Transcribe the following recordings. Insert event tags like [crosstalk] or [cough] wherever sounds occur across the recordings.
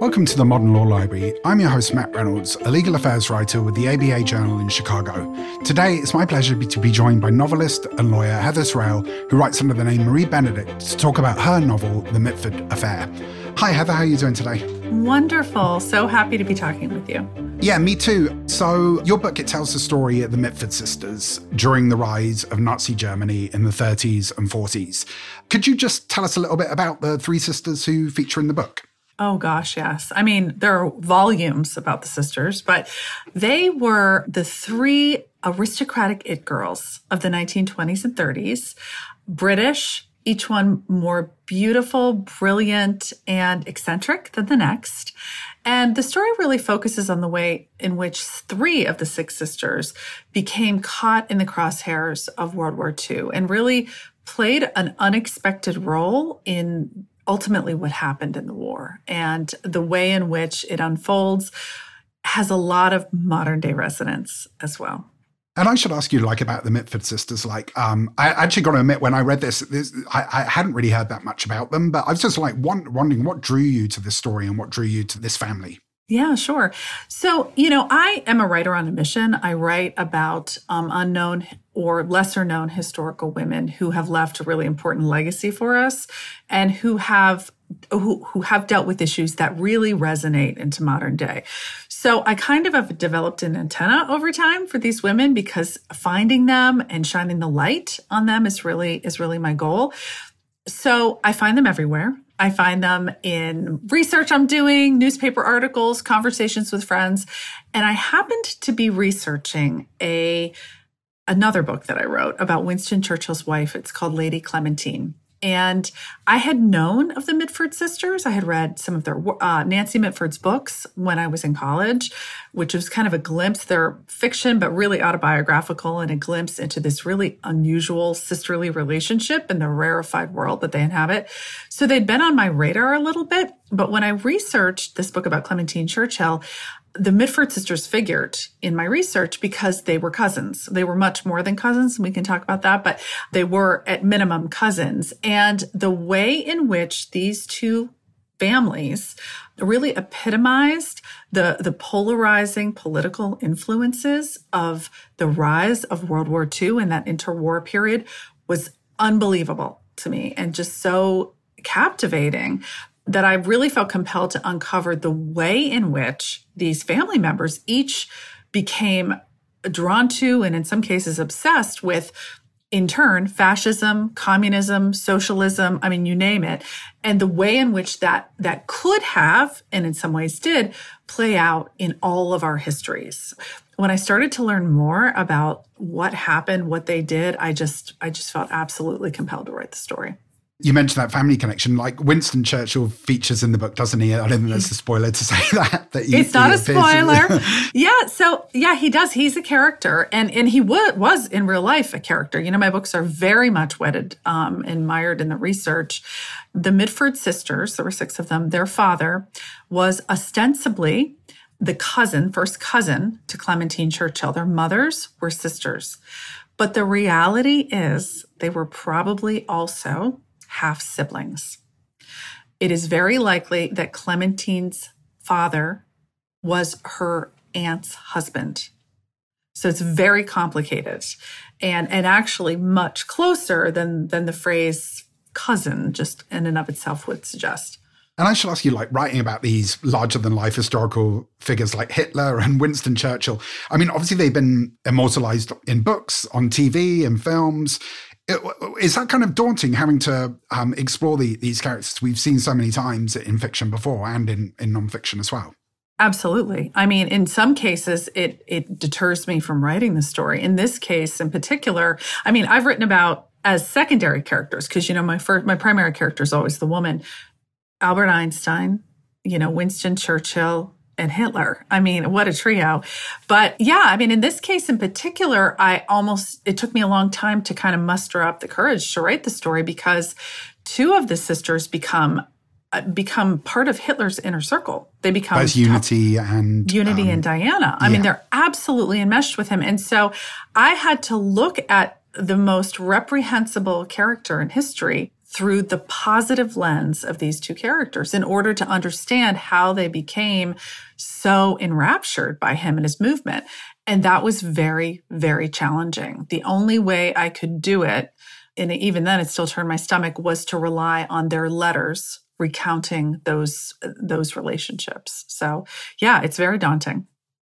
Welcome to the Modern Law Library. I'm your host, Matt Reynolds, a legal affairs writer with the ABA Journal in Chicago. Today, it's my pleasure to be joined by novelist and lawyer Heather Terrell, who writes under the name Marie Benedict, to talk about her novel, The Mitford Affair. Hi, Heather. How are you doing today? Wonderful. So happy to be talking with you. Yeah, me too. So, your book it tells the story of the Mitford sisters during the rise of Nazi Germany in the 30s and 40s. Could you just tell us a little bit about the three sisters who feature in the book? Oh gosh, yes. I mean, there are volumes about the sisters, but they were the three aristocratic it girls of the 1920s and 30s, British, each one more beautiful, brilliant, and eccentric than the next. And the story really focuses on the way in which three of the six sisters became caught in the crosshairs of World War II and really played an unexpected role in ultimately what happened in the war. And the way in which it unfolds has a lot of modern day resonance as well. And I should ask you, like, about the Mitford sisters. Like, um, I actually got to admit, when I read this, this I, I, hadn't really heard that much about them. But I was just like wondering what drew you to this story and what drew you to this family. Yeah, sure. So, you know, I am a writer on a mission. I write about um, unknown or lesser known historical women who have left a really important legacy for us and who have who, who have dealt with issues that really resonate into modern day. So I kind of have developed an antenna over time for these women because finding them and shining the light on them is really is really my goal. So I find them everywhere. I find them in research I'm doing, newspaper articles, conversations with friends. And I happened to be researching a another book that I wrote about Winston Churchill's wife. It's called Lady Clementine. And I had known of the Mitford sisters. I had read some of their uh, Nancy Mitford's books when I was in college, which was kind of a glimpse. They're fiction, but really autobiographical, and a glimpse into this really unusual sisterly relationship in the rarefied world that they inhabit. So they'd been on my radar a little bit. But when I researched this book about Clementine Churchill, the Mitford sisters figured in my research because they were cousins. They were much more than cousins, and we can talk about that, but they were at minimum cousins. And the way in which these two families really epitomized the, the polarizing political influences of the rise of World War II and that interwar period was unbelievable to me and just so captivating that I really felt compelled to uncover the way in which these family members each became drawn to and in some cases obsessed with in turn fascism communism socialism i mean you name it. And the way in which that that could have and in some ways did play out in all of our histories. When i started to learn more about what happened what they did i just i just felt absolutely compelled to write the story you mentioned that family connection. Like Winston Churchill features in the book, doesn't he? I don't think that's a spoiler to [laughs] say that. that it's not a spoiler. [laughs] yeah. So yeah, he does. He's a character, and and he w- was in real life a character. You know, my books are very much wedded um, and mired in the research. The Mitford sisters, there were six of them. Their father was ostensibly the cousin, first cousin to Clementine Churchill. Their mothers were sisters. But the reality is they were probably also half siblings. It is very likely that Clementine's father was her aunt's husband. So it's very complicated and, and actually much closer than, than the phrase cousin just in and of itself would suggest. And I should ask you, like writing about these larger than life historical figures like Hitler and Winston Churchill. I mean, obviously they've been immortalized in books, on TV, in films is that kind of daunting having to um, explore the, these characters we've seen so many times in fiction before and in, in nonfiction as well? Absolutely. I mean, in some cases, it it deters me from writing the story. In this case, in particular, I mean, I've written about as secondary characters because you know my first my primary character is always the woman, Albert Einstein, you know Winston Churchill, and Hitler. I mean, what a trio. But yeah, I mean, in this case in particular, I almost, it took me a long time to kind of muster up the courage to write the story because two of the sisters become uh, become part of Hitler's inner circle. They become Both Unity and Unity um, and Diana. I yeah. mean, they're absolutely enmeshed with him. And so I had to look at the most reprehensible character in history through the positive lens of these two characters in order to understand how they became so enraptured by him and his movement. And that was very, very challenging. The only way I could do it, and even then it still turned my stomach, was to rely on their letters recounting those those relationships. So yeah, it's very daunting.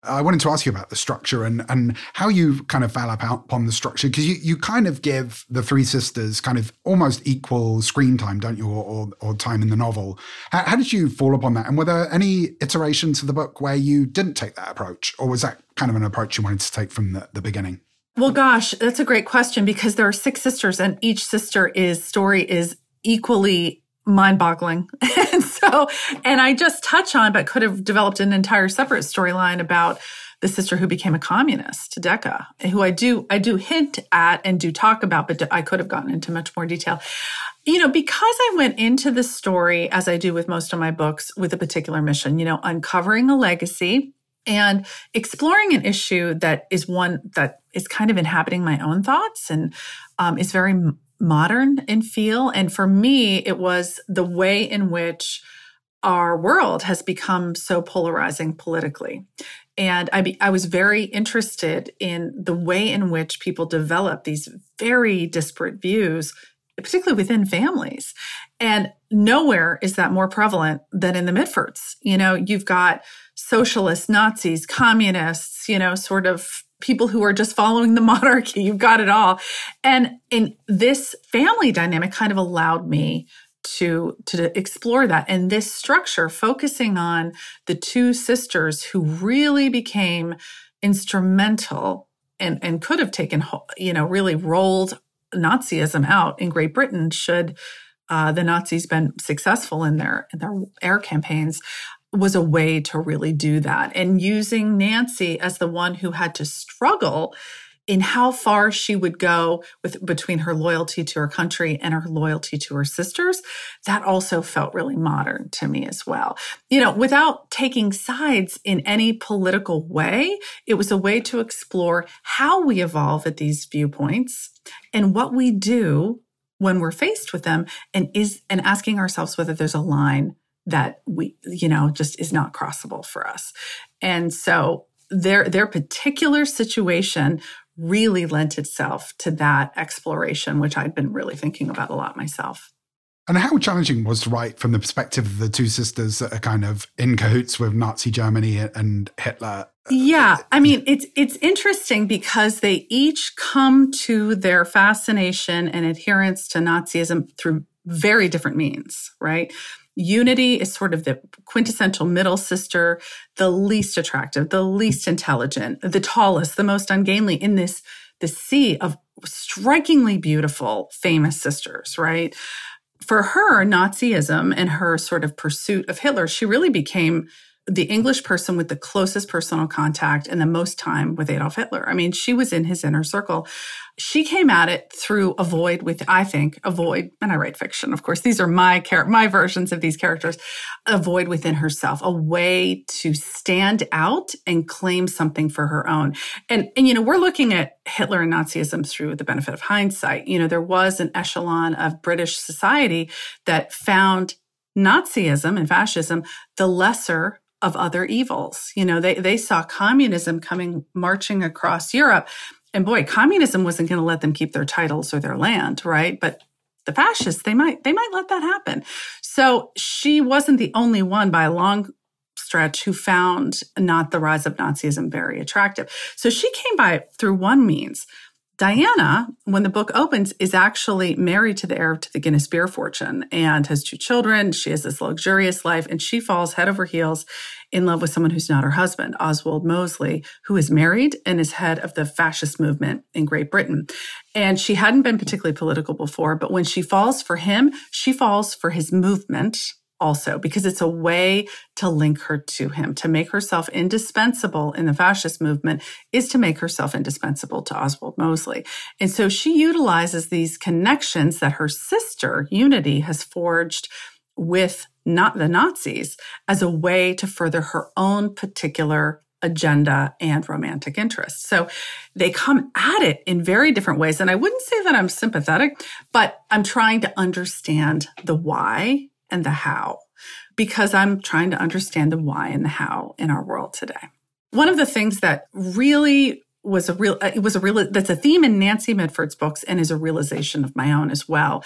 I wanted to ask you about the structure and and how you kind of fell up upon the structure because you, you kind of give the three sisters kind of almost equal screen time, don't you, or or, or time in the novel. How, how, did you fall upon that? And were there any iterations of the book where you didn't take that approach, or was that kind of an approach you wanted to take from the, the beginning? Well, gosh, that's a great question because there are six sisters, and each sister is story is equally mind boggling. [laughs] and so, and I just touch on, but could have developed an entire separate storyline about the sister who became a communist, Decca, who I do, I do hint at and do talk about, but I could have gotten into much more detail. You know, because I went into the story as I do with most of my books with a particular mission, you know, uncovering a legacy and exploring an issue that is one that is kind of inhabiting my own thoughts and um, is very modern in feel. And for me, it was the way in which our world has become so polarizing politically. And I, be, I was very interested in the way in which people develop these very disparate views, particularly within families. And nowhere is that more prevalent than in the Mitfords. You know, you've got socialists, Nazis, communists, you know, sort of people who are just following the [laughs] monarchy. You've got it all. And in this family dynamic kind of allowed me to to explore that and this structure focusing on the two sisters who really became instrumental and and could have taken you know really rolled nazism out in great britain should uh, the nazis been successful in their in their air campaigns was a way to really do that. And using Nancy as the one who had to struggle in how far she would go with between her loyalty to her country and her loyalty to her sisters that also felt really modern to me as well you know without taking sides in any political way it was a way to explore how we evolve at these viewpoints and what we do when we're faced with them and is and asking ourselves whether there's a line that we, you know, just is not crossable for us. And so their their particular situation really lent itself to that exploration, which I'd been really thinking about a lot myself. And how challenging was to write from the perspective of the two sisters that are kind of in cahoots with Nazi Germany and Hitler? Yeah, I mean it's it's interesting because they each come to their fascination and adherence to Nazism through very different means, right? Unity is sort of the quintessential middle sister, the least attractive, the least intelligent, the tallest, the most ungainly in this, the sea of strikingly beautiful, famous sisters, right? For her, Nazism and her sort of pursuit of Hitler, she really became the English person with the closest personal contact and the most time with Adolf Hitler. I mean, she was in his inner circle. She came at it through a void with, I think, a void, and I write fiction, of course. These are my char- my versions of these characters. A void within herself, a way to stand out and claim something for her own. And and you know, we're looking at Hitler and Nazism through the benefit of hindsight. You know, there was an echelon of British society that found Nazism and fascism the lesser of other evils. You know, they, they saw communism coming marching across Europe. And boy, communism wasn't going to let them keep their titles or their land, right? But the fascists, they might, they might let that happen. So she wasn't the only one by a long stretch who found not the rise of Nazism very attractive. So she came by through one means. Diana, when the book opens, is actually married to the heir to the Guinness beer fortune and has two children. She has this luxurious life and she falls head over heels in love with someone who's not her husband, Oswald Mosley, who is married and is head of the fascist movement in Great Britain. And she hadn't been particularly political before, but when she falls for him, she falls for his movement also because it's a way to link her to him. To make herself indispensable in the fascist movement is to make herself indispensable to Oswald Mosley. And so she utilizes these connections that her sister, Unity, has forged with not the Nazis as a way to further her own particular agenda and romantic interest. So they come at it in very different ways. And I wouldn't say that I'm sympathetic, but I'm trying to understand the why and the how because I'm trying to understand the why and the how in our world today. One of the things that really was a real it was a real that's a theme in Nancy Mitford's books and is a realization of my own as well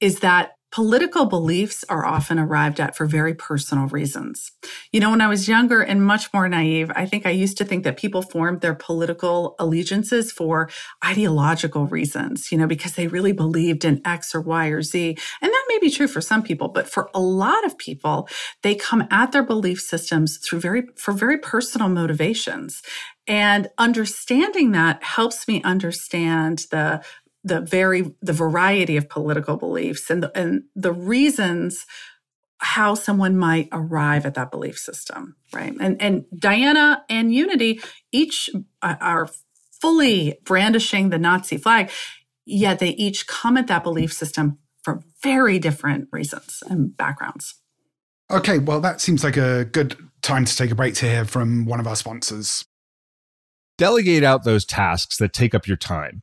is that Political beliefs are often arrived at for very personal reasons. You know, when I was younger and much more naive, I think I used to think that people formed their political allegiances for ideological reasons, you know, because they really believed in X or Y or Z. And that may be true for some people, but for a lot of people, they come at their belief systems through very, for very personal motivations. And understanding that helps me understand the the very the variety of political beliefs and the, and the reasons how someone might arrive at that belief system right? And and diana and unity each uh, are fully brandishing the nazi flag yet they each come at that belief system for very different reasons and backgrounds. Okay well that seems like a good time to take a break to hear from one of our sponsors. Delegate out those tasks that take up your time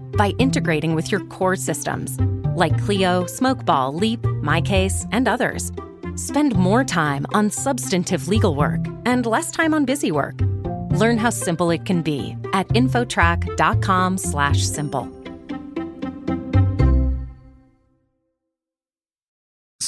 by integrating with your core systems like Clio, Smokeball, Leap, MyCase, and others. Spend more time on substantive legal work and less time on busy work. Learn how simple it can be at infotrack.com/simple.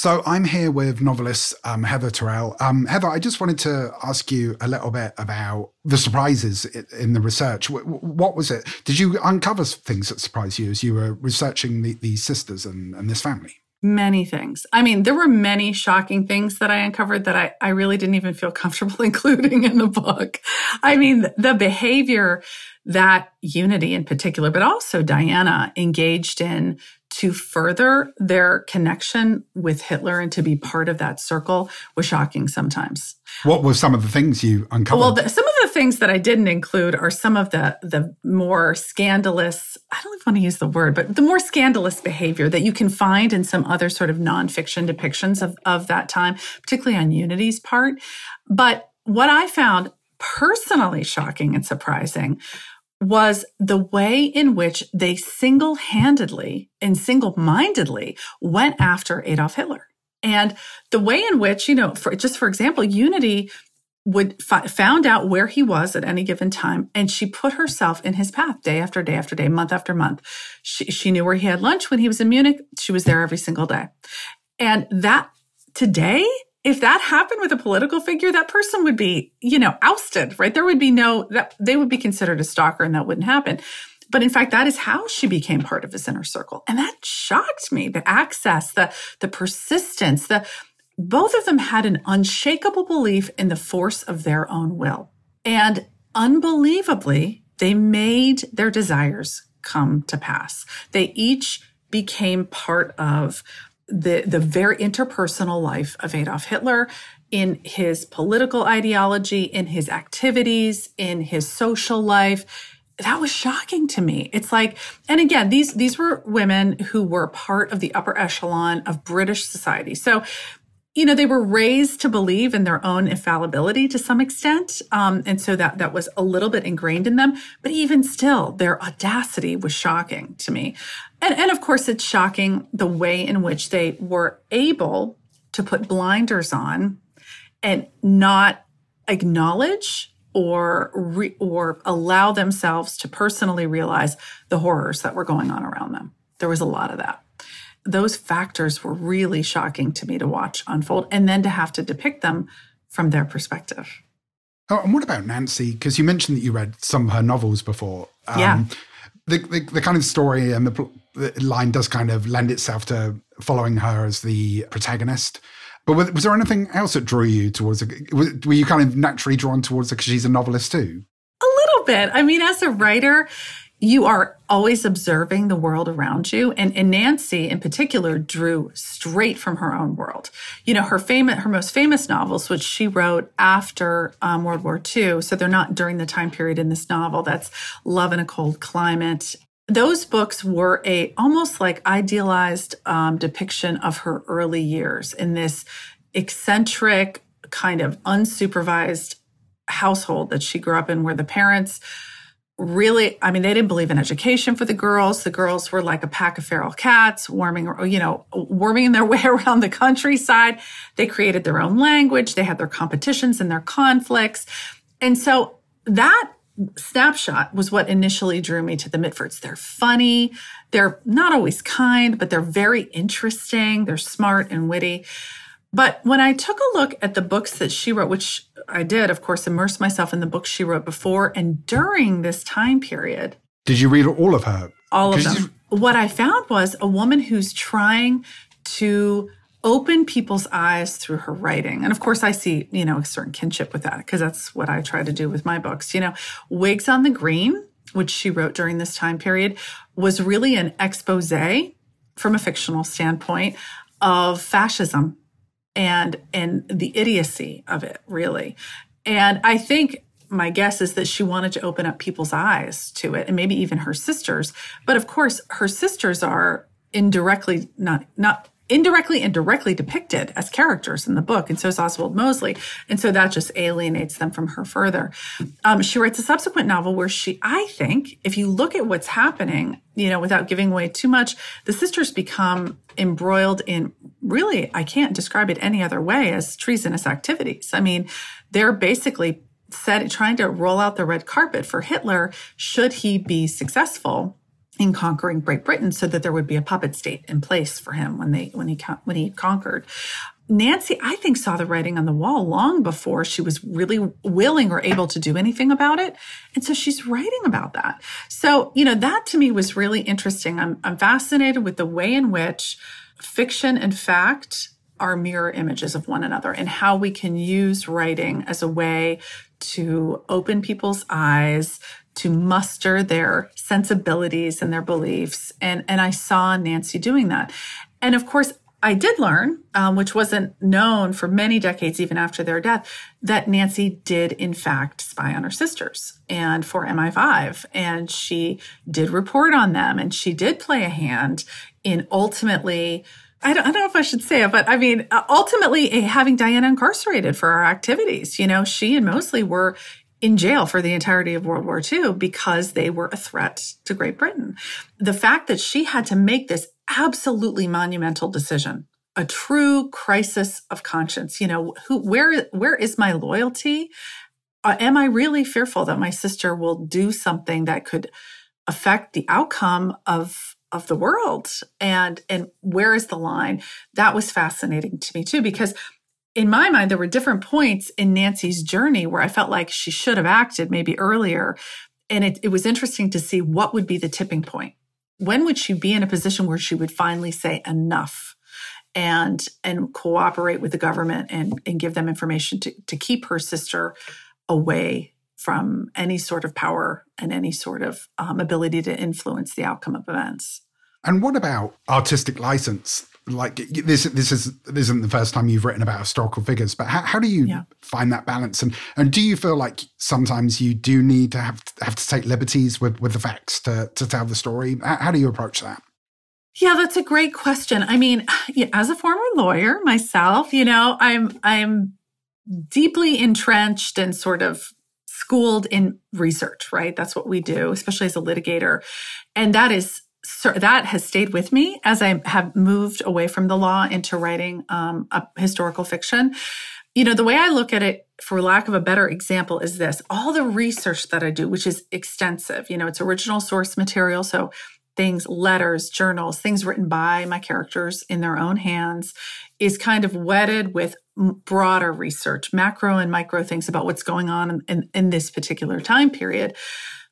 So I'm here with novelist um, Heather Terrell. Um, Heather, I just wanted to ask you a little bit about the surprises in the research. What was it? Did you uncover things that surprised you as you were researching the, these sisters and, and this family? Many things. I mean, there were many shocking things that I uncovered that I, I really didn't even feel comfortable [laughs] including in the book. I mean, the behavior that Unity in particular, but also Diana engaged in to further their connection with Hitler and to be part of that circle was shocking sometimes. What were some of the things you uncovered? Well, the, some of the things that I didn't include are some of the the more scandalous. I don't even want to use the word, but the more scandalous behavior that you can find in some other sort of nonfiction depictions of of that time, particularly on Unity's part. But what I found personally shocking and surprising was the way in which they single handedly and single mindedly went after Adolf Hitler. And the way in which, you know, for just for example, Unity would found out where he was at any given time and she put herself in his path day after day after day month after month. She, she knew where he had lunch when he was in munich. She was there every single day. And that today if that happened with a political figure, that person would be, you know, ousted, right? There would be no, that they would be considered a stalker and that wouldn't happen. But in fact, that is how she became part of his inner circle. And that shocked me. The access, the, the persistence, the, both of them had an unshakable belief in the force of their own will. And unbelievably, they made their desires come to pass. They each became part of the, the very interpersonal life of Adolf Hitler in his political ideology, in his activities, in his social life. That was shocking to me. It's like, and again, these, these were women who were part of the upper echelon of British society. So you know they were raised to believe in their own infallibility to some extent um, and so that that was a little bit ingrained in them but even still their audacity was shocking to me and, and of course, it's shocking the way in which they were able to put blinders on and not acknowledge or re- or allow themselves to personally realize the horrors that were going on around them. There was a lot of that. Those factors were really shocking to me to watch unfold and then to have to depict them from their perspective. Oh, and what about Nancy? Because you mentioned that you read some of her novels before. Um, yeah. The, the, the, kind of story and the, the, line does kind of lend itself to following her as the protagonist. But was, was there anything else that drew you towards it? Were you kind of naturally drawn towards her because she's a novelist too? A little bit. I mean, as a writer, you are always observing the world around you. And, and, Nancy in particular drew straight from her own world. You know, her famous, her most famous novels, which she wrote after um, World War II. So they're not during the time period in this novel. That's Love in a Cold Climate. Those books were a almost like idealized um, depiction of her early years in this eccentric kind of unsupervised household that she grew up in where the parents really i mean they didn't believe in education for the girls. The girls were like a pack of feral cats warming you know warming their [laughs] way around the countryside. They created their own language. They had their competitions and their conflicts. And so that snapshot was what initially drew me to the mitfords. They're funny. They're not always kind but they're very interesting. They're smart and witty but when I took a look at the books that she wrote, which I did, of course, immerse myself in the books she wrote before and during this time period. Did you read all of her? All of them. You... What I found was a woman who's trying to open people's eyes through her writing. And of course, I see, you know, a certain kinship with that because that's what I try to do with my books. You know, Wigs on the Green, which she wrote during this time period, was really an expose from a fictional standpoint of fascism and and the idiocy of it really. And i think my guess is that she wanted to open up people's eyes to it and maybe even her sisters. But of course her sisters are indirectly not not indirectly and directly depicted as characters in the book, and so is Oswald Mosley. And so that just alienates them from her further. Um, she writes a subsequent novel where she, I think, if you look at what's happening, you know, without giving away too much, the sisters become embroiled in really, I can't describe it any other way as treasonous activities. I mean, they're basically set, trying to roll out the red carpet for Hitler should he be successful in conquering Great Britain so that there would be a puppet state in place for him when they when he when he conquered. Nancy, I think, saw the writing on the wall long before she was really willing or able to do anything about it. And so she's writing about that. So, you know, that to me was really interesting. I'm, I'm fascinated with the way in which fiction and fact are mirror images of one another and how we can use writing as a way to open people's eyes, to muster their sensibilities and their beliefs. And, and I saw Nancy doing that. And of course, I did learn, um, which wasn't known for many decades, even after their death, that Nancy did, in fact, spy on her sisters and for MI5. And she did report on them and she did play a hand in ultimately. I don't, I don't know if I should say it, but I mean, ultimately eh, having Diana incarcerated for her activities. You know, she and Mosley were in jail for the entirety of World War II because they were a threat to Great Britain. The fact that she had to make this absolutely monumental decision, a true crisis of conscience, you know, who where where is my loyalty? Uh, am I really fearful that my sister will do something that could affect the outcome of of the world and and where is the line that was fascinating to me too because in my mind, there were different points in Nancy's journey where I felt like she should have acted maybe earlier. And it, it, was interesting to see what would be the tipping point. When would she be in a position where she would finally say enough and and cooperate with the government and, and give them information to, to keep her sister away from any sort of power and any sort of um, ability to influence the outcome of events. And what about artistic license? Like this this is this isn't the first time you've written about historical figures but how, how do you yeah. find that balance? And and do you feel like sometimes you do need to have have to take liberties with with the facts to to tell the story? How, how do you approach that? Yeah that's a great question. I mean [sighs] as a former lawyer myself you know i'm i'm deeply entrenched and sort of schooled in research right? That's what we do especially as a litigator. And that is that has stayed with me as I have moved away from the law into writing um, a historical fiction. you know, the way I look at it, for lack of a better example, is this all the research that I do, which is extensive, you know, it's original source material. So things, letters, journals, things written by my characters in their own hands, is kind of wedded with broader research, macro and micro things about what's going on in, in, in this particular time period.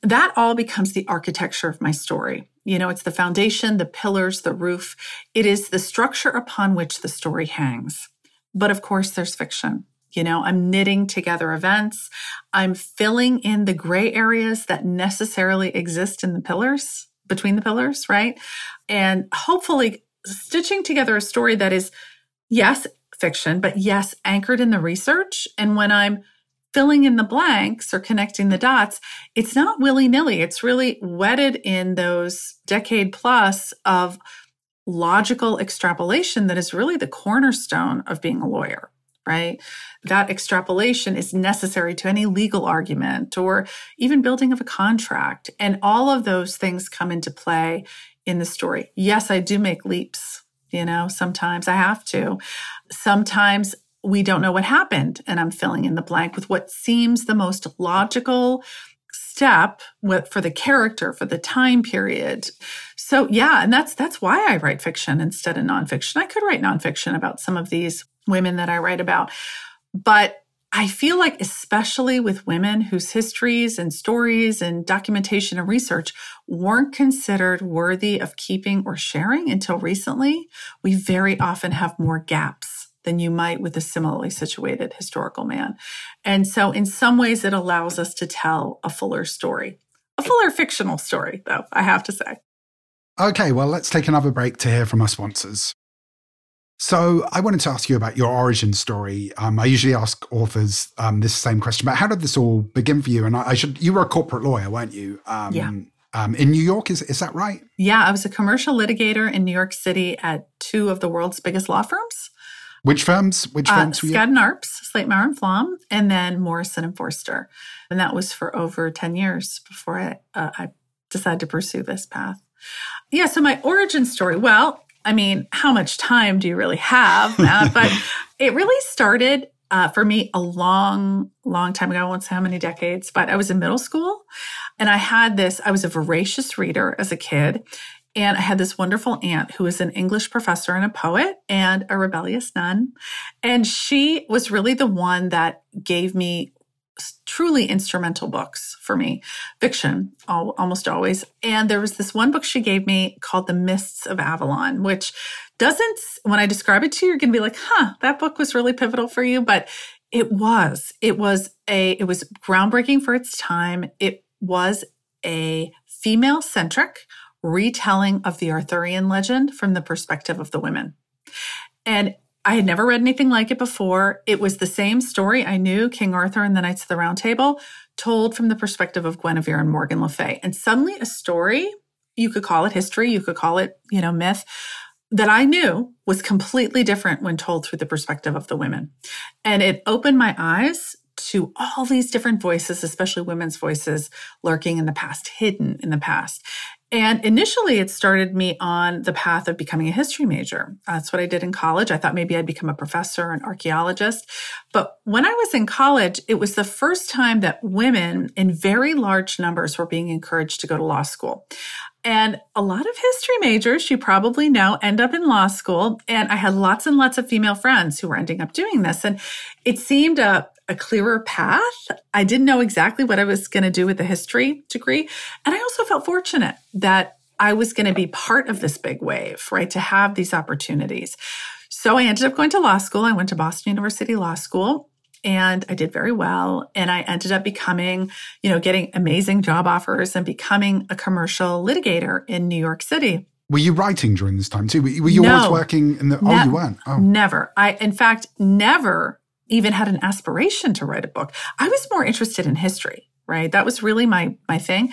That all becomes the architecture of my story. You know, it's the foundation, the pillars, the roof. It is the structure upon which the story hangs. But of course, there's fiction. You know, I'm knitting together events. I'm filling in the gray areas that necessarily exist in the pillars, between the pillars, right? And hopefully stitching together a story that is, yes, fiction, but yes, anchored in the research. And when I'm filling in the blanks or connecting the dots, it's not willy nilly. It's really wedded in those decade plus of logical extrapolation that is really the cornerstone of being a lawyer, right? That extrapolation is necessary to any legal argument or even building of a contract. And all of those things come into play in the story. Yes, I do make leaps. You know, sometimes I have to. Sometimes we don't know what happened, and I'm filling in the blank with what seems the most logical step for the character for the time period. So yeah and that's that's why i write fiction instead of nonfiction. I could write nonfiction about some of these women that i write about but I feel like, especially with women whose histories and stories and documentation and research weren't considered worthy of keeping or sharing until recently, we very often have more gaps than you might with a similarly situated historical man. And so, in some ways, it allows us to tell a fuller story, a fuller fictional story, though, I have to say. Okay, well, let's take another break to hear from our sponsors. So, I wanted to ask you about your origin story. Um, I usually ask authors um, this same question, but how did this all begin for you? And I, I should, you were a corporate lawyer, weren't you? Um, yeah. Um, in New York, is, is that right? Yeah, I was a commercial litigator in New York City at two of the world's biggest law firms. Which firms? Which uh, firms were you? Skadden and Arps, Slate Meagher and Flom, and then Morrison and Foerster, And that was for over 10 years before I, uh, I decided to pursue this path. Yeah, so my origin story, well, I mean, how much time do you really have? but [laughs] it really started uh, for me a long, long time ago. I won't say how many decades, but I was in middle school and I had this, I was a voracious reader as a kid. And I had this wonderful aunt who was an English professor and a poet and a rebellious nun. And she was really the one that gave me truly instrumental books for me, fiction almost always. And there was this one book she gave me called The Mists of Avalon, which doesn't, when I describe it to you, you're going to be like, huh, that book was really pivotal for you. But it was, it was a, it was groundbreaking for its time. It was a female centric retelling of the Arthurian legend from the perspective of the women. And I had never read anything like it before. It was the same story I knew King Arthur and the Knights of the Round Table, told from the perspective of Guinevere and Morgan Le Fay. And suddenly a story, you could call it history, you could call it, you know, myth, that I knew was completely different when told through the perspective of the women. And it opened my eyes to all these different voices, especially women's voices lurking in the past, hidden in the past. And initially, it started me on the path of becoming a history major. That's what I did in college. I thought maybe I'd become a professor, an archaeologist. But when I was in college, it was the first time that women in very large numbers were being encouraged to go to law school. And a lot of history majors, you probably know, end up in law school. And I had lots and lots of female friends who were ending up doing this. And it seemed a a clearer path. I didn't know exactly what I was going to do with the history degree. And I also felt fortunate that I was going to be part of this big wave, right? To have these opportunities. So I ended up going to law school. I went to Boston University Law School and I did very well. And I ended up becoming, you know, getting amazing job offers and becoming a commercial litigator in New York City. Were you writing during this time too? Were you no, always working in the? Oh, ne- oh, you weren't. Oh, never. I, in fact, never even had an aspiration to write a book. I was more interested in history, right? That was really my my thing.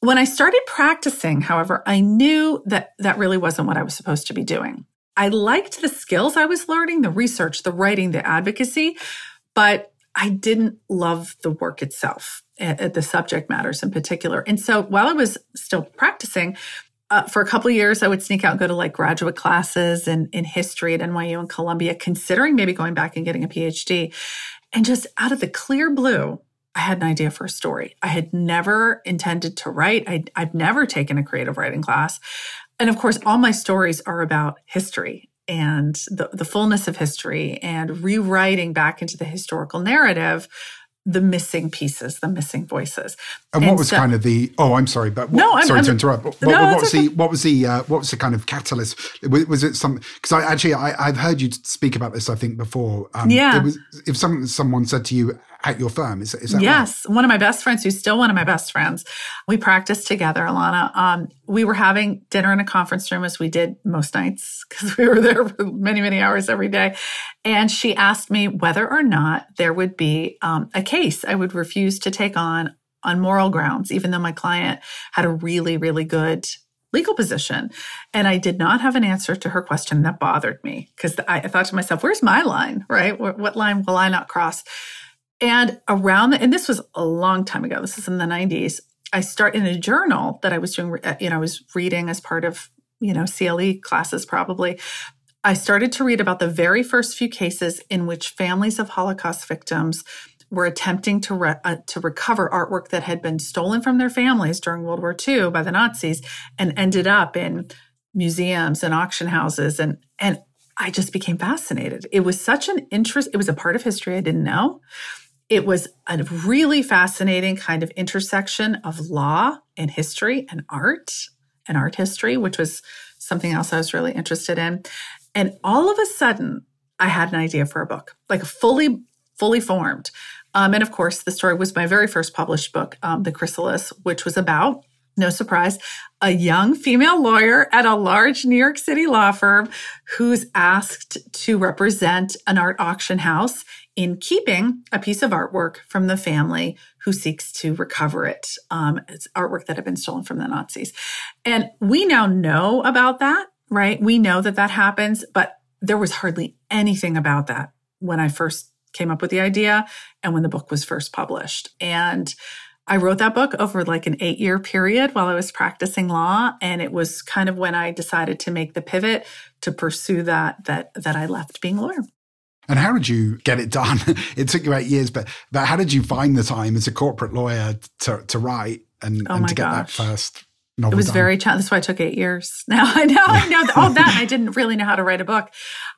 When I started practicing, however, I knew that that really wasn't what I was supposed to be doing. I liked the skills I was learning, the research, the writing, the advocacy, but I didn't love the work itself, eh, eh, the subject matters in particular. And so while I was still practicing, uh, for a couple of years, I would sneak out and go to like graduate classes in, in history at NYU and Columbia, considering maybe going back and getting a PhD. And just out of the clear blue, I had an idea for a story. I had never intended to write. I, I've never taken a creative writing class. And of course, all my stories are about history and the, the fullness of history and rewriting back into the historical narrative the missing pieces, the missing voices. And, and what was so, kind of the? Oh, I'm sorry, but what, no, I'm, sorry I'm, to interrupt. What, no, what was okay. the what was the uh, what was the kind of catalyst? Was, was it some? Because I actually I, have heard you speak about this. I think before. Um, yeah. Was, if someone someone said to you, at your firm. Is, is that yes? Right? One of my best friends, who's still one of my best friends, we practiced together, Alana. Um, we were having dinner in a conference room as we did most nights because we were there for many, many hours every day. And she asked me whether or not there would be um, a case I would refuse to take on on moral grounds, even though my client had a really, really good legal position. And I did not have an answer to her question that bothered me because I, thought to myself, where's my line, right? What, line will I not cross? And around, the, and this was a long time ago, this is in the 90s, I start in a journal that I was doing, uh, you know, I was reading as part of, you know, CLE classes probably. I started to read about the very first few cases in which families of Holocaust victims were attempting to re- uh, to recover artwork that had been stolen from their families during World War II by the Nazis and ended up in museums and auction houses and and I just became fascinated. It was such an interest it was a part of history I didn't know it was a really fascinating kind of intersection of law and history and art and art history, which was something else I was really interested in. And all of a sudden, I had an idea for a book, like fully, fully formed. Um, and of course, the story was my very first published book, um, The Chrysalis, which was about no surprise, a young female lawyer at a large New York City law firm who's asked to represent an art auction house in keeping a piece of artwork from the family who seeks to recover it. Um, it's artwork that had been stolen from the Nazis. And we now know about that, right? We know that that happens, but there was hardly anything about that when I first came up with the idea and when the book was first published. And I wrote that book over like an eight year period while I was practicing law. And it was kind of when I decided to make the pivot to pursue that, that, that I left being a lawyer. And how did you get it done? [laughs] it took you eight years, but but how did you find the time as a corporate lawyer to to write and, oh and to get gosh. that first novel? It was done? very challenging. That's why it took eight years. [laughs] Now I know I know all that. I didn't really know how to write a book.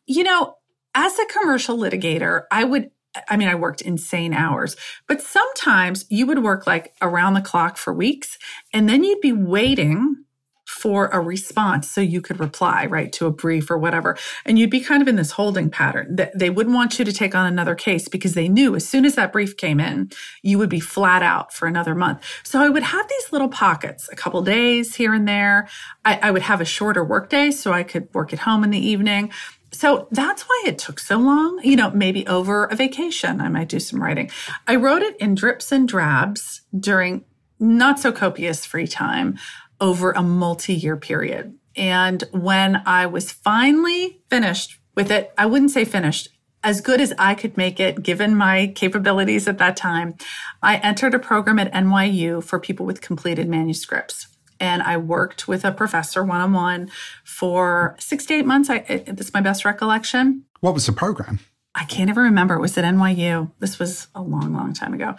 You know, as a commercial litigator, I would I mean, I worked insane hours, but sometimes you would work like around the clock for weeks and then you'd be waiting for a response so you could reply right to a brief or whatever. And you'd be kind of in this holding pattern that they wouldn't want you to take on another case because they knew as soon as that brief came in you would be flat out for another month. So i would have these little pockets a couple days here and there. I, I would have a shorter work day so i could work at home in the evening. So that's why it took so long. You know, maybe over a vacation, I might do some writing. I wrote it in drips and drabs during not so copious free time over a multi year period. And when I was finally finished with it, I wouldn't say finished, as good as I could make it, given my capabilities at that time, I entered a program at NYU for people with completed manuscripts. And I worked with a professor one on one for six to eight months. I, that's my best recollection. What was the program? I can't even remember. It was at NYU. This was a long, long time ago.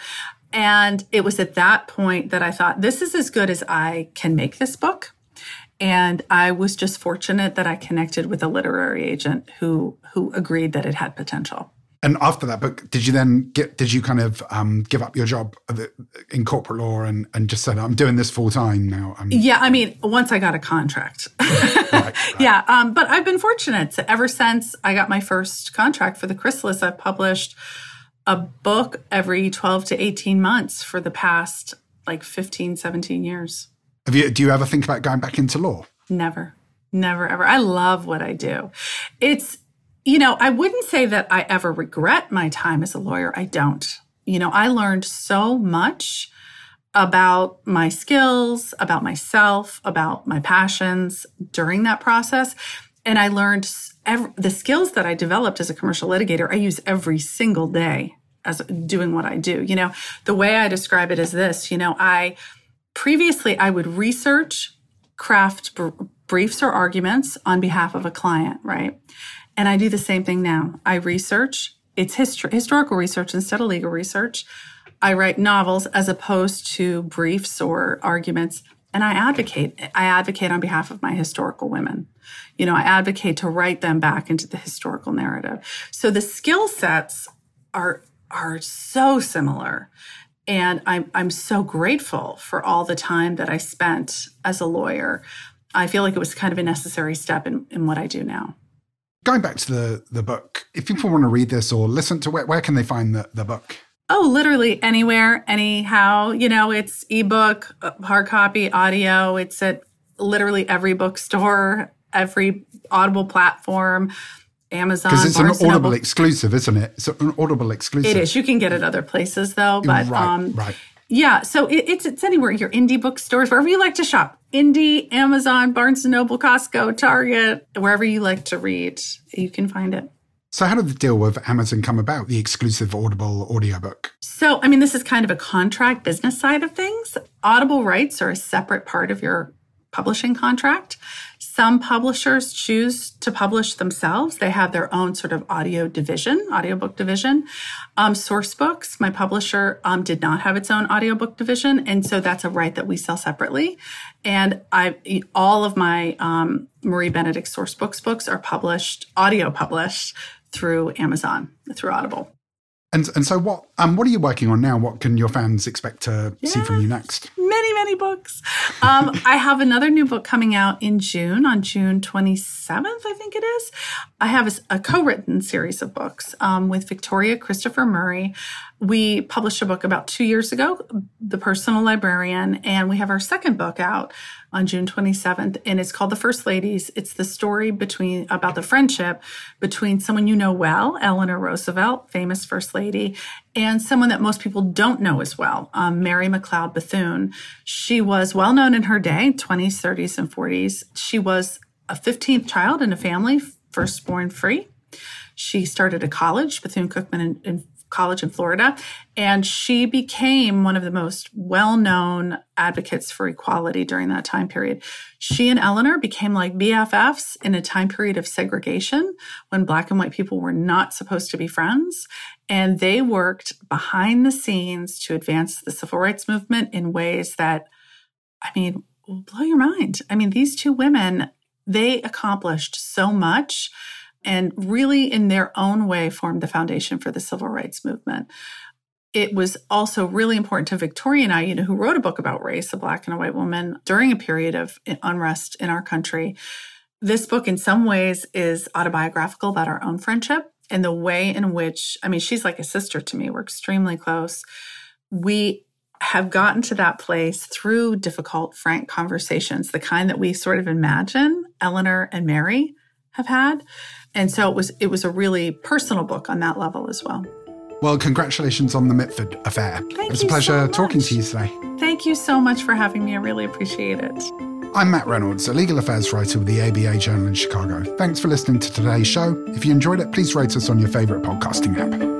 And it was at that point that I thought, this is as good as I can make this book. And I was just fortunate that I connected with a literary agent who who agreed that it had potential. And after that book, did you then get? Did you kind of um, give up your job in corporate law and, and just said, "I'm doing this full time now"? I'm- yeah, I mean, once I got a contract, [laughs] right, right. [laughs] yeah. Um, but I've been fortunate. ever since I got my first contract for the Chrysalis, I've published a book every 12 to 18 months for the past like 15, 17 years. Have you? Do you ever think about going back into law? Never, never, ever. I love what I do. It's you know, I wouldn't say that I ever regret my time as a lawyer. I don't. You know, I learned so much about my skills, about myself, about my passions during that process. And I learned every, the skills that I developed as a commercial litigator, I use every single day as doing what I do. You know, the way I describe it is this, you know, I previously I would research craft br- briefs or arguments on behalf of a client, right? And I do the same thing now. I research, it's history, historical research instead of legal research. I write novels as opposed to briefs or arguments. And I advocate, I advocate on behalf of my historical women. You know, I advocate to write them back into the historical narrative. So the skill sets are, are so similar. And I'm, I'm so grateful for all the time that I spent as a lawyer. I feel like it was kind of a necessary step in, in what I do now. Going back to the, the book, if people want to read this or listen to it, where can they find the, the book? Oh, literally anywhere, anyhow. You know, it's ebook, hard copy, audio. It's at literally every bookstore, every Audible platform, Amazon. Because it's Barnes an Audible exclusive, isn't it? It's an Audible exclusive. It is. You can get it other places though, but right, um, right. Yeah, so it, it's it's anywhere your indie bookstores, wherever you like to shop, indie, Amazon, Barnes and Noble, Costco, Target, wherever you like to read, you can find it. So, how did the deal with Amazon come about, the exclusive Audible audiobook? So, I mean, this is kind of a contract business side of things. Audible rights are a separate part of your publishing contract. Some publishers choose to publish themselves. They have their own sort of audio division, audiobook division. Um, Sourcebooks, my publisher, um, did not have its own audiobook division. And so that's a right that we sell separately. And I, all of my um, Marie Benedict Sourcebooks books are published, audio published through Amazon, through Audible. And and so what um what are you working on now? What can your fans expect to yeah, see from you next? Many many books. Um, I have another new book coming out in June on June twenty seventh, I think it is. I have a, a co-written series of books um, with Victoria Christopher Murray. We published a book about two years ago, The Personal Librarian, and we have our second book out on June 27th, and it's called The First Ladies. It's the story between about the friendship between someone you know well, Eleanor Roosevelt, famous First Lady, and someone that most people don't know as well, um, Mary McLeod Bethune. She was well known in her day, 20s, 30s, and 40s. She was a 15th child in a family, firstborn free. She started a college, Bethune Cookman in, in college in Florida. And she became one of the most well known advocates for equality during that time period. She and Eleanor became like BFFs in a time period of segregation when Black and white people were not supposed to be friends. And they worked behind the scenes to advance the civil rights movement in ways that, I mean, blow your mind. I mean, these two women, they accomplished so much and really, in their own way, formed the foundation for the civil rights movement. It was also really important to Victoria and I, you know, who wrote a book about race, a black and a white woman, during a period of unrest in our country. This book, in some ways, is autobiographical about our own friendship and the way in which, I mean, she's like a sister to me. We're extremely close. We have gotten to that place through difficult, frank conversations, the kind that we sort of imagine Eleanor and Mary have had. And so it was it was a really personal book on that level as well. Well, congratulations on the Mitford affair. Thank it was a pleasure so talking to you today. Thank you so much for having me. I really appreciate it. I'm Matt Reynolds, a legal affairs writer with the ABA Journal in Chicago. Thanks for listening to today's show. If you enjoyed it, please rate us on your favorite podcasting app.